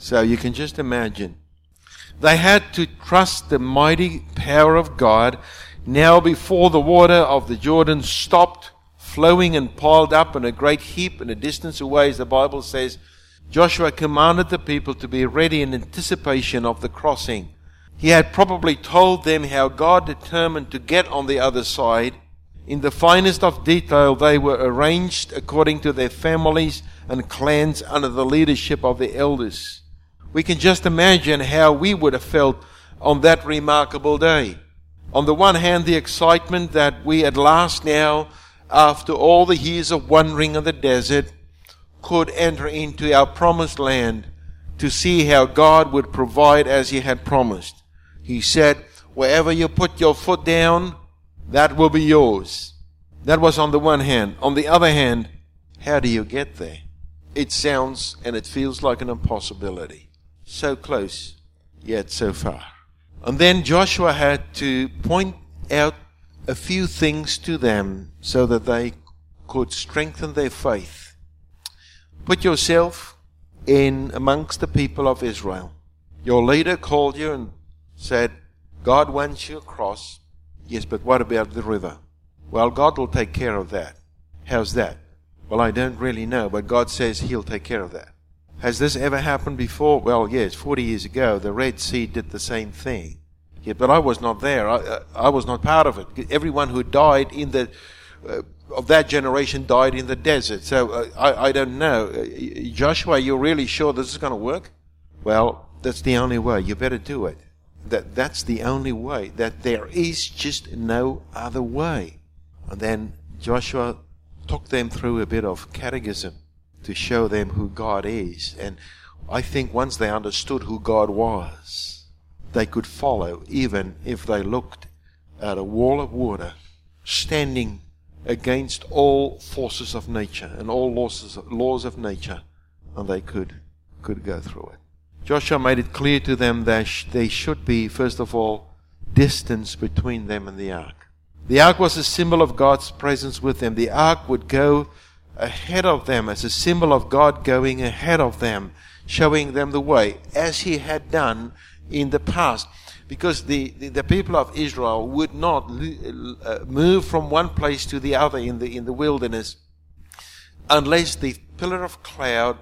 So you can just imagine. They had to trust the mighty power of God. Now, before the water of the Jordan stopped flowing and piled up in a great heap in a distance away, as the Bible says, Joshua commanded the people to be ready in anticipation of the crossing. He had probably told them how God determined to get on the other side. In the finest of detail, they were arranged according to their families and clans under the leadership of the elders. We can just imagine how we would have felt on that remarkable day. On the one hand, the excitement that we at last now, after all the years of wandering in the desert, could enter into our promised land to see how God would provide as He had promised. He said, wherever you put your foot down, that will be yours. That was on the one hand. On the other hand, how do you get there? It sounds and it feels like an impossibility so close, yet so far. And then Joshua had to point out a few things to them so that they could strengthen their faith. Put yourself in amongst the people of Israel. Your leader called you and said, God wants you across. Yes, but what about the river? Well, God will take care of that. How's that? Well, I don't really know, but God says He'll take care of that. Has this ever happened before? Well, yes, 40 years ago, the Red Sea did the same thing. Yeah, but I was not there. I, uh, I was not part of it. Everyone who died in the, uh, of that generation died in the desert. So uh, I, I don't know. Uh, Joshua, you're really sure this is going to work? Well, that's the only way. You better do it. That, that's the only way. That there is just no other way. And then Joshua took them through a bit of catechism to show them who God is. And I think once they understood who God was, they could follow even if they looked at a wall of water standing against all forces of nature and all laws of, laws of nature, and they could, could go through it. Joshua made it clear to them that sh- there should be, first of all, distance between them and the ark. The ark was a symbol of God's presence with them. The ark would go ahead of them as a symbol of God going ahead of them, showing them the way, as He had done in the past. Because the, the, the people of Israel would not uh, move from one place to the other in the, in the wilderness unless the pillar of cloud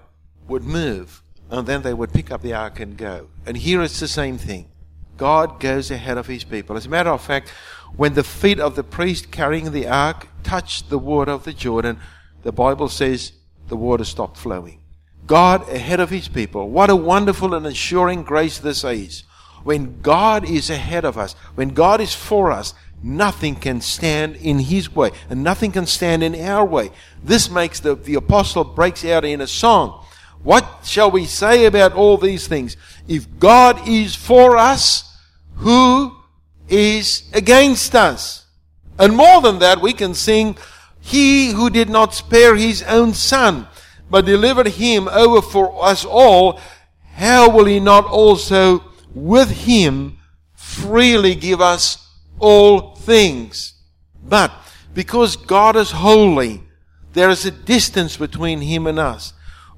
would move. And then they would pick up the ark and go. And here it's the same thing. God goes ahead of his people. As a matter of fact, when the feet of the priest carrying the ark touched the water of the Jordan, the Bible says the water stopped flowing. God ahead of his people. What a wonderful and assuring grace this is. When God is ahead of us, when God is for us, nothing can stand in his way and nothing can stand in our way. This makes the, the apostle breaks out in a song. What shall we say about all these things? If God is for us, who is against us? And more than that, we can sing, he who did not spare his own son, but delivered him over for us all, how will he not also with him freely give us all things? But because God is holy, there is a distance between him and us.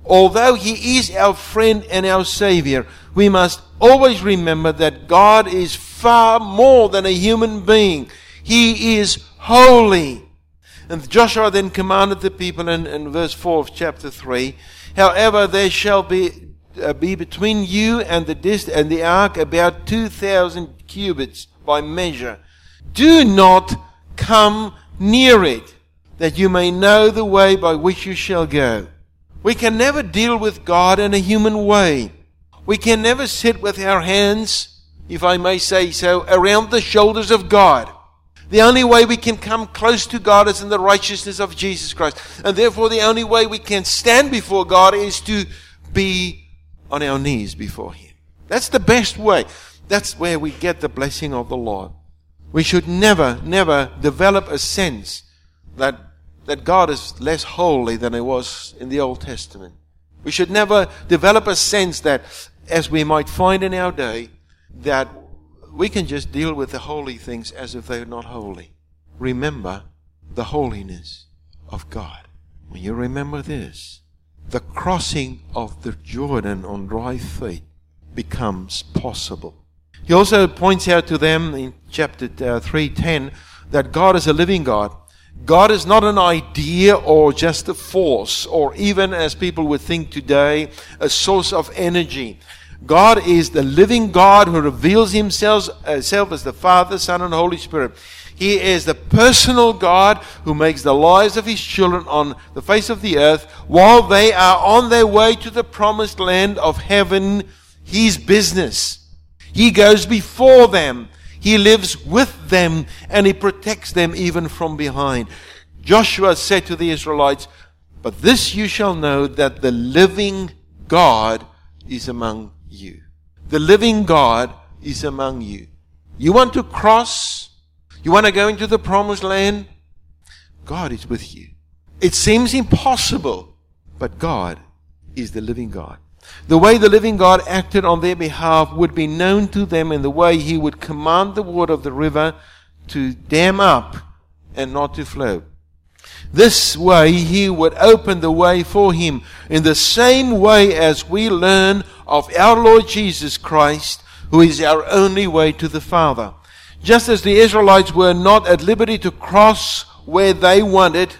Although he is our friend and our savior, we must always remember that God is far more than a human being. He is holy. And Joshua then commanded the people in, in verse 4 of chapter 3 However, there shall be, uh, be between you and the, dist- and the ark about 2,000 cubits by measure. Do not come near it, that you may know the way by which you shall go. We can never deal with God in a human way. We can never sit with our hands, if I may say so, around the shoulders of God. The only way we can come close to God is in the righteousness of Jesus Christ. And therefore, the only way we can stand before God is to be on our knees before Him. That's the best way. That's where we get the blessing of the Lord. We should never, never develop a sense that, that God is less holy than He was in the Old Testament. We should never develop a sense that, as we might find in our day, that we can just deal with the holy things as if they're not holy. Remember the holiness of God. When you remember this, the crossing of the Jordan on dry feet becomes possible. He also points out to them in chapter uh, 3:10 that God is a living God. God is not an idea or just a force or even as people would think today a source of energy. God is the living God who reveals himself, uh, himself as the Father, Son and Holy Spirit. He is the personal God who makes the lives of his children on the face of the earth while they are on their way to the promised land of heaven, his business. He goes before them. He lives with them and he protects them even from behind. Joshua said to the Israelites, But this you shall know that the living God is among you. The living God is among you. You want to cross you want to go into the promised land? God is with you. It seems impossible, but God is the living God. The way the living God acted on their behalf would be known to them in the way he would command the water of the river to dam up and not to flow. This way he would open the way for him in the same way as we learn of our Lord Jesus Christ, who is our only way to the Father. Just as the Israelites were not at liberty to cross where they wanted,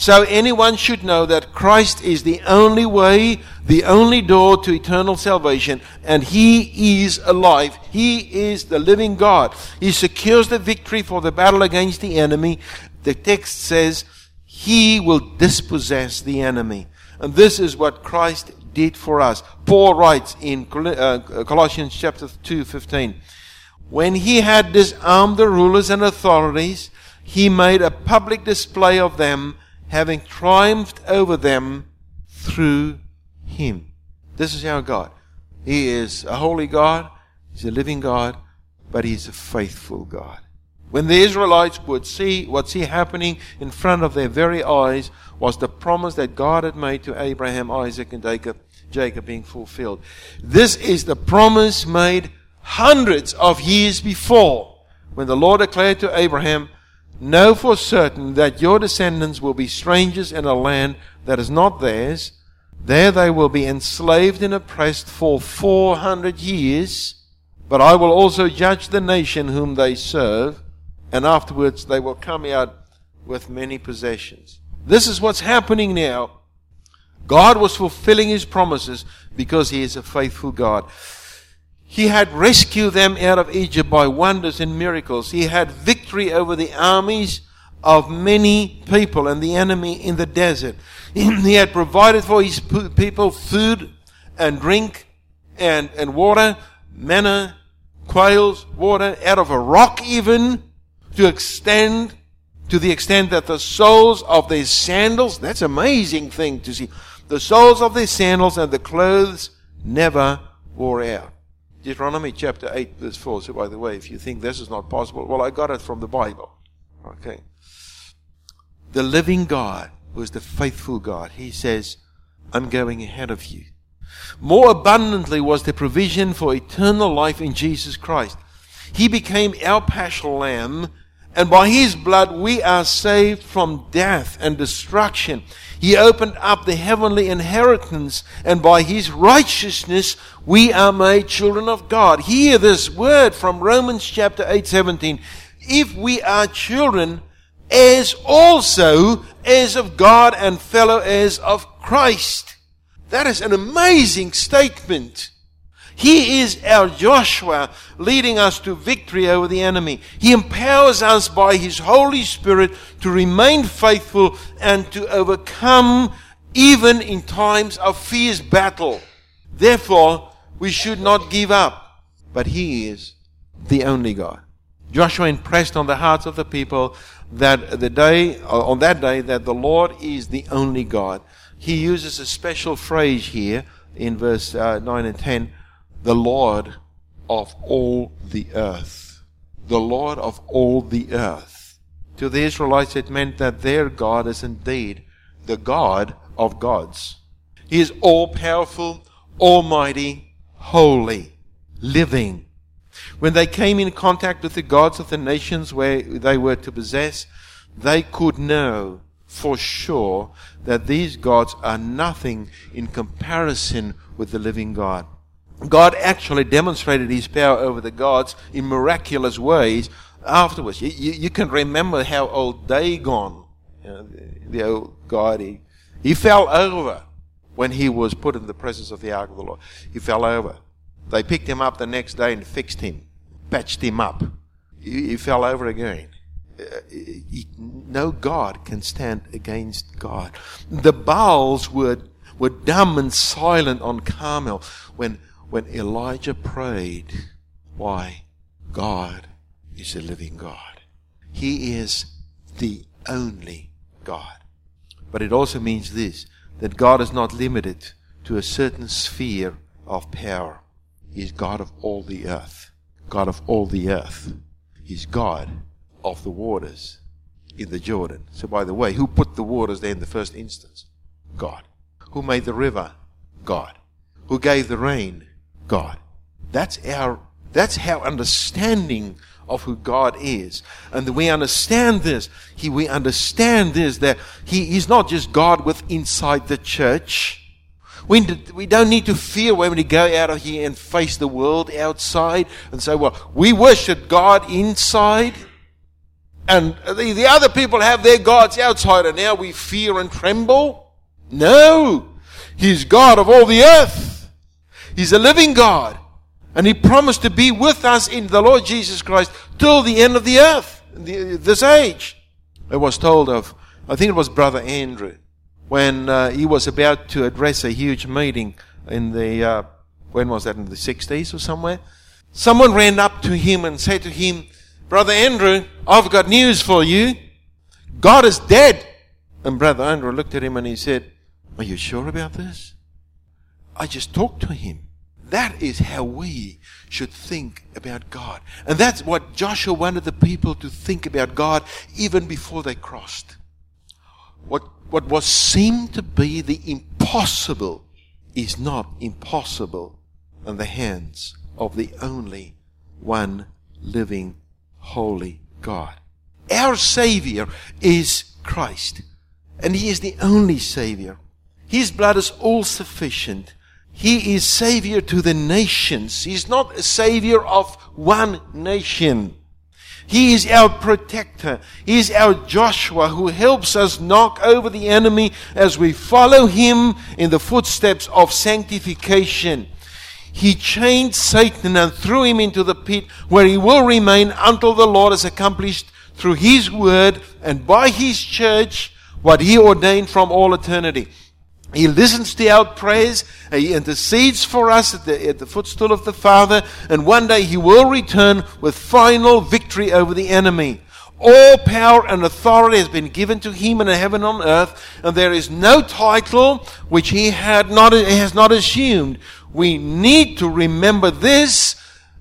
so anyone should know that Christ is the only way, the only door to eternal salvation, and He is alive. He is the living God. He secures the victory for the battle against the enemy. The text says, He will dispossess the enemy. And this is what Christ did for us. Paul writes in uh, Colossians chapter 2, 15. When he had disarmed the rulers and authorities, he made a public display of them, having triumphed over them through him. This is our God. He is a holy God, He's a living God, but He's a faithful God. When the Israelites would see what see happening in front of their very eyes was the promise that God had made to Abraham, Isaac, and Jacob, Jacob being fulfilled. This is the promise made hundreds of years before, when the Lord declared to Abraham, Know for certain that your descendants will be strangers in a land that is not theirs. There they will be enslaved and oppressed for 400 years. But I will also judge the nation whom they serve, and afterwards they will come out with many possessions. This is what's happening now. God was fulfilling his promises because he is a faithful God. He had rescued them out of Egypt by wonders and miracles. He had victory over the armies of many people and the enemy in the desert. He had provided for his people food and drink and, and water, manna, quails, water out of a rock even to extend to the extent that the soles of their sandals, that's amazing thing to see. The soles of their sandals and the clothes never wore out. Deuteronomy chapter 8, verse 4. So, by the way, if you think this is not possible, well, I got it from the Bible. Okay. The living God was the faithful God. He says, I'm going ahead of you. More abundantly was the provision for eternal life in Jesus Christ. He became our paschal lamb, and by his blood we are saved from death and destruction. He opened up the heavenly inheritance, and by his righteousness we are made children of God. Hear this word from Romans chapter 8, 17. If we are children, heirs also heirs of God and fellow heirs of Christ. That is an amazing statement. He is our Joshua leading us to victory over the enemy. He empowers us by His Holy Spirit to remain faithful and to overcome even in times of fierce battle. Therefore, we should not give up. But He is the only God. Joshua impressed on the hearts of the people that the day, on that day, that the Lord is the only God. He uses a special phrase here in verse uh, 9 and 10 the Lord of all the earth. The Lord of all the earth. To the Israelites, it meant that their God is indeed the God of gods. He is all powerful, almighty, holy, living. When they came in contact with the gods of the nations where they were to possess, they could know for sure that these gods are nothing in comparison with the living God. God actually demonstrated his power over the gods in miraculous ways afterwards. You, you, you can remember how old Dagon, you know, the, the, old god, he, he fell over when he was put in the presence of the ark of the Lord. He fell over. They picked him up the next day and fixed him, patched him up. He, he fell over again. Uh, he, no God can stand against God. The Baals were, were dumb and silent on Carmel when when Elijah prayed, why? God is a living God. He is the only God. But it also means this that God is not limited to a certain sphere of power. He is God of all the earth. God of all the earth. He's God of the waters in the Jordan. So, by the way, who put the waters there in the first instance? God. Who made the river? God. Who gave the rain? God. That's our, that's our understanding of who God is. And we understand this. He, we understand this, that He is not just God with inside the church. We, we don't need to fear when we go out of here and face the world outside and say, well, we worship God inside. And the, the other people have their gods outside and now we fear and tremble. No. He's God of all the earth. He's a living God. And He promised to be with us in the Lord Jesus Christ till the end of the earth, this age. I was told of, I think it was Brother Andrew, when uh, he was about to address a huge meeting in the, uh, when was that, in the 60s or somewhere? Someone ran up to him and said to him, Brother Andrew, I've got news for you. God is dead. And Brother Andrew looked at him and he said, Are you sure about this? I just talked to him. That is how we should think about God. And that's what Joshua wanted the people to think about God even before they crossed. What, what was seemed to be the impossible is not impossible in the hands of the only one living holy God. Our Savior is Christ, and He is the only Savior. His blood is all sufficient he is Savior to the nations. He's not a Savior of one nation. He is our protector. He is our Joshua who helps us knock over the enemy as we follow him in the footsteps of sanctification. He chained Satan and threw him into the pit where he will remain until the Lord has accomplished through his word and by his church what he ordained from all eternity. He listens to our prayers. He intercedes for us at the, at the footstool of the Father. And one day he will return with final victory over the enemy. All power and authority has been given to him in heaven and on earth, and there is no title which he had not, has not assumed. We need to remember this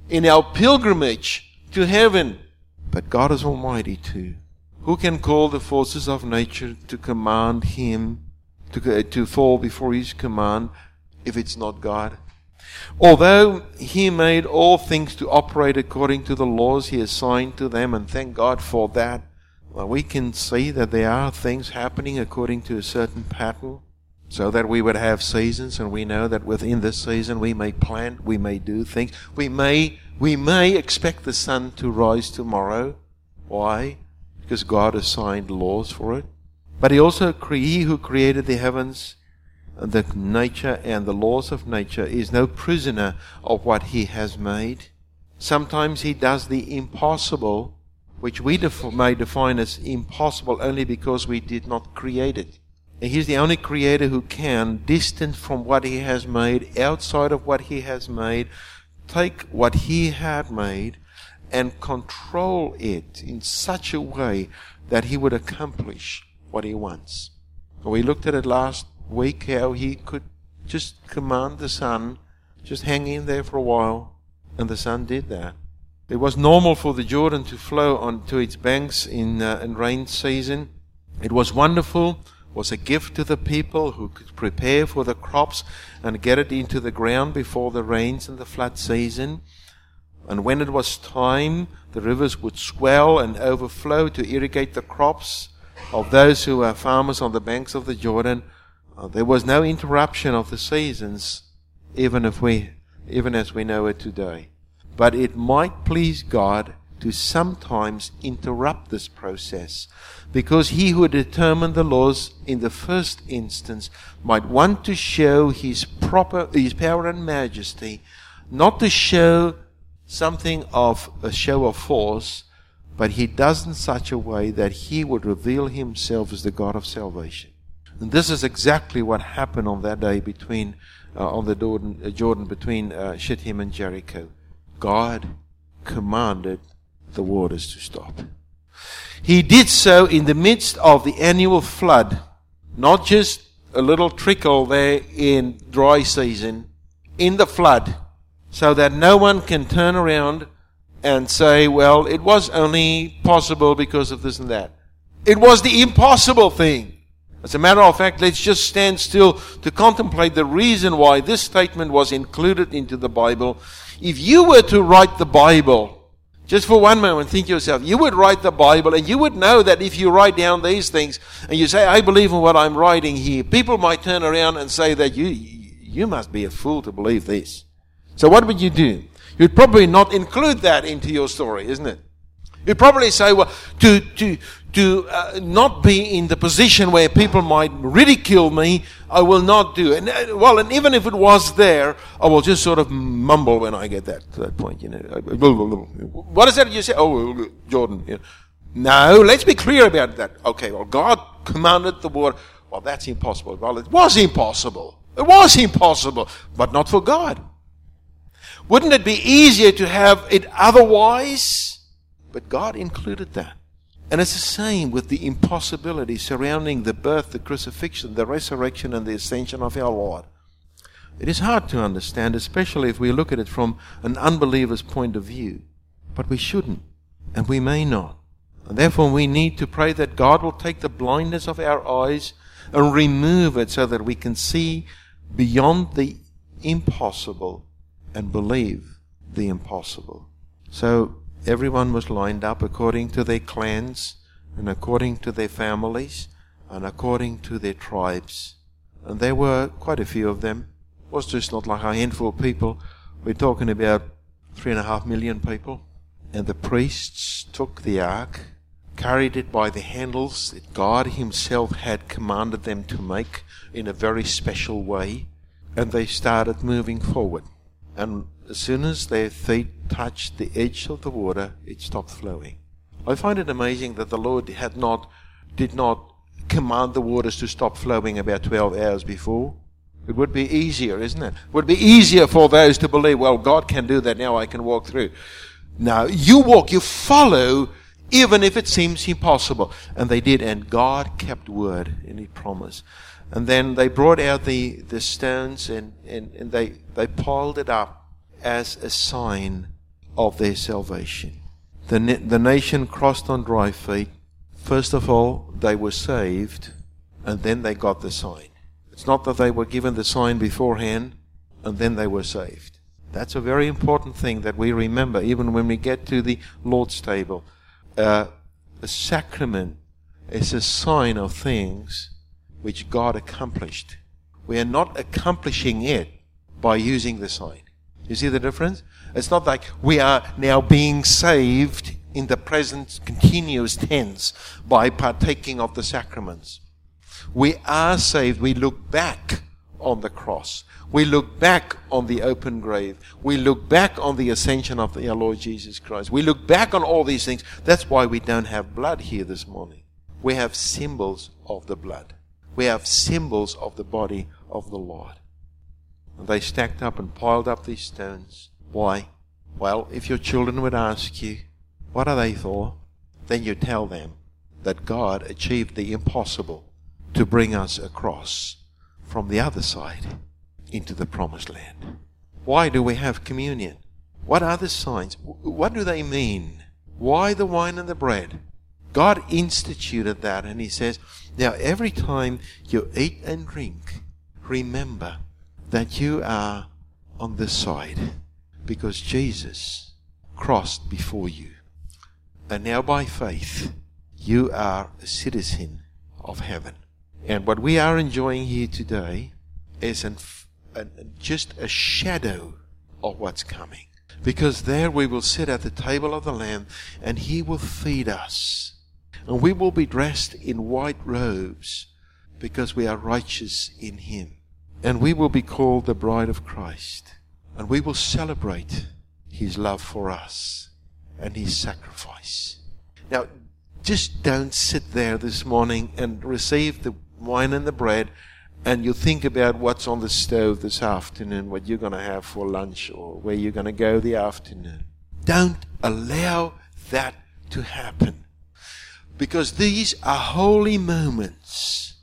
in our pilgrimage to heaven. But God is Almighty too. Who can call the forces of nature to command him? To, to fall before His command if it's not God. Although He made all things to operate according to the laws He assigned to them, and thank God for that, well, we can see that there are things happening according to a certain pattern, so that we would have seasons, and we know that within this season we may plant, we may do things, we may we may expect the sun to rise tomorrow. Why? Because God assigned laws for it. But he also, he who created the heavens, the nature and the laws of nature, is no prisoner of what he has made. Sometimes he does the impossible, which we def- may define as impossible only because we did not create it. And he's the only creator who can, distant from what he has made, outside of what he has made, take what he had made and control it in such a way that he would accomplish what he wants. We looked at it last week how he could just command the sun, just hang in there for a while, and the sun did that. It was normal for the Jordan to flow onto its banks in, uh, in rain season. It was wonderful, was a gift to the people who could prepare for the crops and get it into the ground before the rains and the flood season. And when it was time, the rivers would swell and overflow to irrigate the crops of those who were farmers on the banks of the Jordan. Uh, there was no interruption of the seasons, even if we, even as we know it today. But it might please God to sometimes interrupt this process because he who determined the laws in the first instance might want to show his proper his power and majesty not to show something of a show of force but he does in such a way that he would reveal himself as the God of salvation and this is exactly what happened on that day between uh, on the Jordan, uh, Jordan between uh, Shittim and Jericho God commanded the waters to stop. He did so in the midst of the annual flood, not just a little trickle there in dry season, in the flood, so that no one can turn around and say, well, it was only possible because of this and that. It was the impossible thing. As a matter of fact, let's just stand still to contemplate the reason why this statement was included into the Bible. If you were to write the Bible, just for one moment, think yourself, you would write the Bible and you would know that if you write down these things and you say, I believe in what I'm writing here, people might turn around and say that you, you must be a fool to believe this. So what would you do? You'd probably not include that into your story, isn't it? You'd probably say, well, to, to, to uh, not be in the position where people might ridicule me, I will not do. And uh, well, and even if it was there, I will just sort of mumble when I get that to that point. You know, what is that you say? Oh, Jordan. You know. No, let's be clear about that. Okay, well, God commanded the word. Well, that's impossible. Well, it was impossible. It was impossible, but not for God. Wouldn't it be easier to have it otherwise? But God included that. And it's the same with the impossibility surrounding the birth, the crucifixion, the resurrection, and the ascension of our Lord. It is hard to understand, especially if we look at it from an unbeliever's point of view. But we shouldn't, and we may not. And therefore, we need to pray that God will take the blindness of our eyes and remove it so that we can see beyond the impossible and believe the impossible. So, Everyone was lined up according to their clans and according to their families and according to their tribes. And there were quite a few of them. It was just not like a handful of people. We're talking about three and a half million people. And the priests took the ark, carried it by the handles that God Himself had commanded them to make in a very special way, and they started moving forward. And as soon as their feet touched the edge of the water, it stopped flowing. I find it amazing that the Lord had not, did not command the waters to stop flowing about 12 hours before. It would be easier, isn't it? It would be easier for those to believe, well, God can do that, now I can walk through. Now, you walk, you follow, even if it seems impossible. And they did, and God kept word, and He promised. And then they brought out the, the stones and, and, and they, they piled it up as a sign of their salvation. The, the nation crossed on dry feet. First of all, they were saved, and then they got the sign. It's not that they were given the sign beforehand, and then they were saved. That's a very important thing that we remember, even when we get to the Lord's table. Uh, a sacrament is a sign of things which God accomplished. We are not accomplishing it by using the sign. You see the difference? It's not like we are now being saved in the present continuous tense by partaking of the sacraments. We are saved. We look back on the cross. We look back on the open grave. We look back on the ascension of our Lord Jesus Christ. We look back on all these things. That's why we don't have blood here this morning. We have symbols of the blood. We have symbols of the body of the Lord. And they stacked up and piled up these stones. Why? Well, if your children would ask you, what are they for? Then you tell them that God achieved the impossible to bring us across from the other side into the promised land. Why do we have communion? What are the signs? What do they mean? Why the wine and the bread? God instituted that, and He says, now every time you eat and drink, remember that you are on this side because Jesus crossed before you. And now by faith, you are a citizen of heaven. And what we are enjoying here today is an, an, just a shadow of what's coming. Because there we will sit at the table of the Lamb and He will feed us. And we will be dressed in white robes because we are righteous in Him. And we will be called the bride of Christ. And we will celebrate His love for us and His sacrifice. Now, just don't sit there this morning and receive the wine and the bread and you think about what's on the stove this afternoon, what you're going to have for lunch or where you're going to go the afternoon. Don't allow that to happen. Because these are holy moments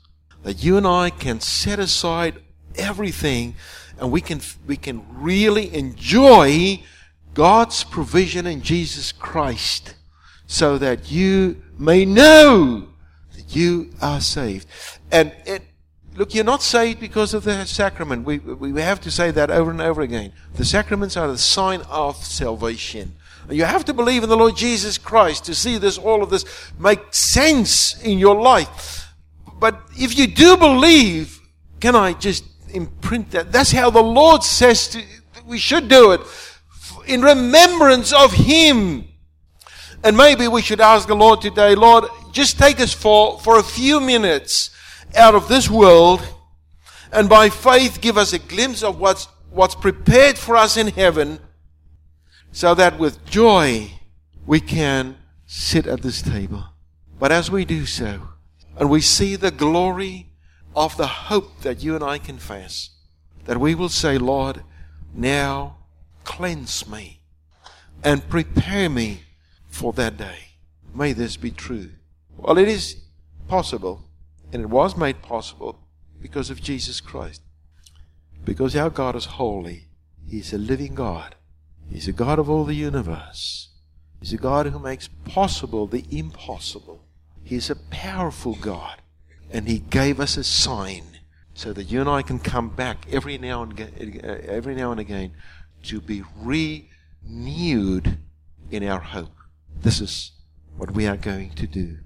that you and I can set aside everything and we can, we can really enjoy God's provision in Jesus Christ so that you may know that you are saved. And it, look, you're not saved because of the sacrament. We, we have to say that over and over again. The sacraments are the sign of salvation. You have to believe in the Lord Jesus Christ to see this, all of this make sense in your life. But if you do believe, can I just imprint that? That's how the Lord says to, we should do it in remembrance of Him. And maybe we should ask the Lord today, Lord, just take us for, for a few minutes out of this world and by faith give us a glimpse of what's, what's prepared for us in heaven so that with joy we can sit at this table. But as we do so, and we see the glory of the hope that you and I confess, that we will say, Lord, now cleanse me and prepare me for that day. May this be true. Well, it is possible, and it was made possible because of Jesus Christ. Because our God is holy, He is a living God, He's a God of all the universe, He's a God who makes possible the impossible. He's a powerful God, and He gave us a sign so that you and I can come back every now and again, every now and again to be renewed in our hope. This is what we are going to do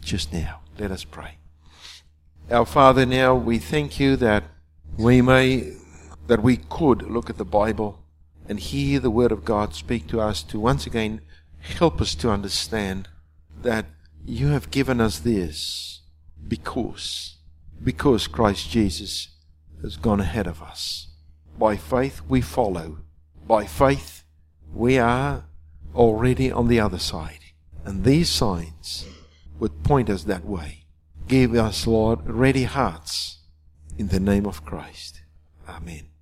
just now. Let us pray. Our Father, now we thank you that we may, that we could look at the Bible and hear the Word of God speak to us to once again help us to understand that you have given us this because, because Christ Jesus has gone ahead of us. By faith we follow. By faith we are already on the other side. And these signs would point us that way. Give us, Lord, ready hearts in the name of Christ. Amen.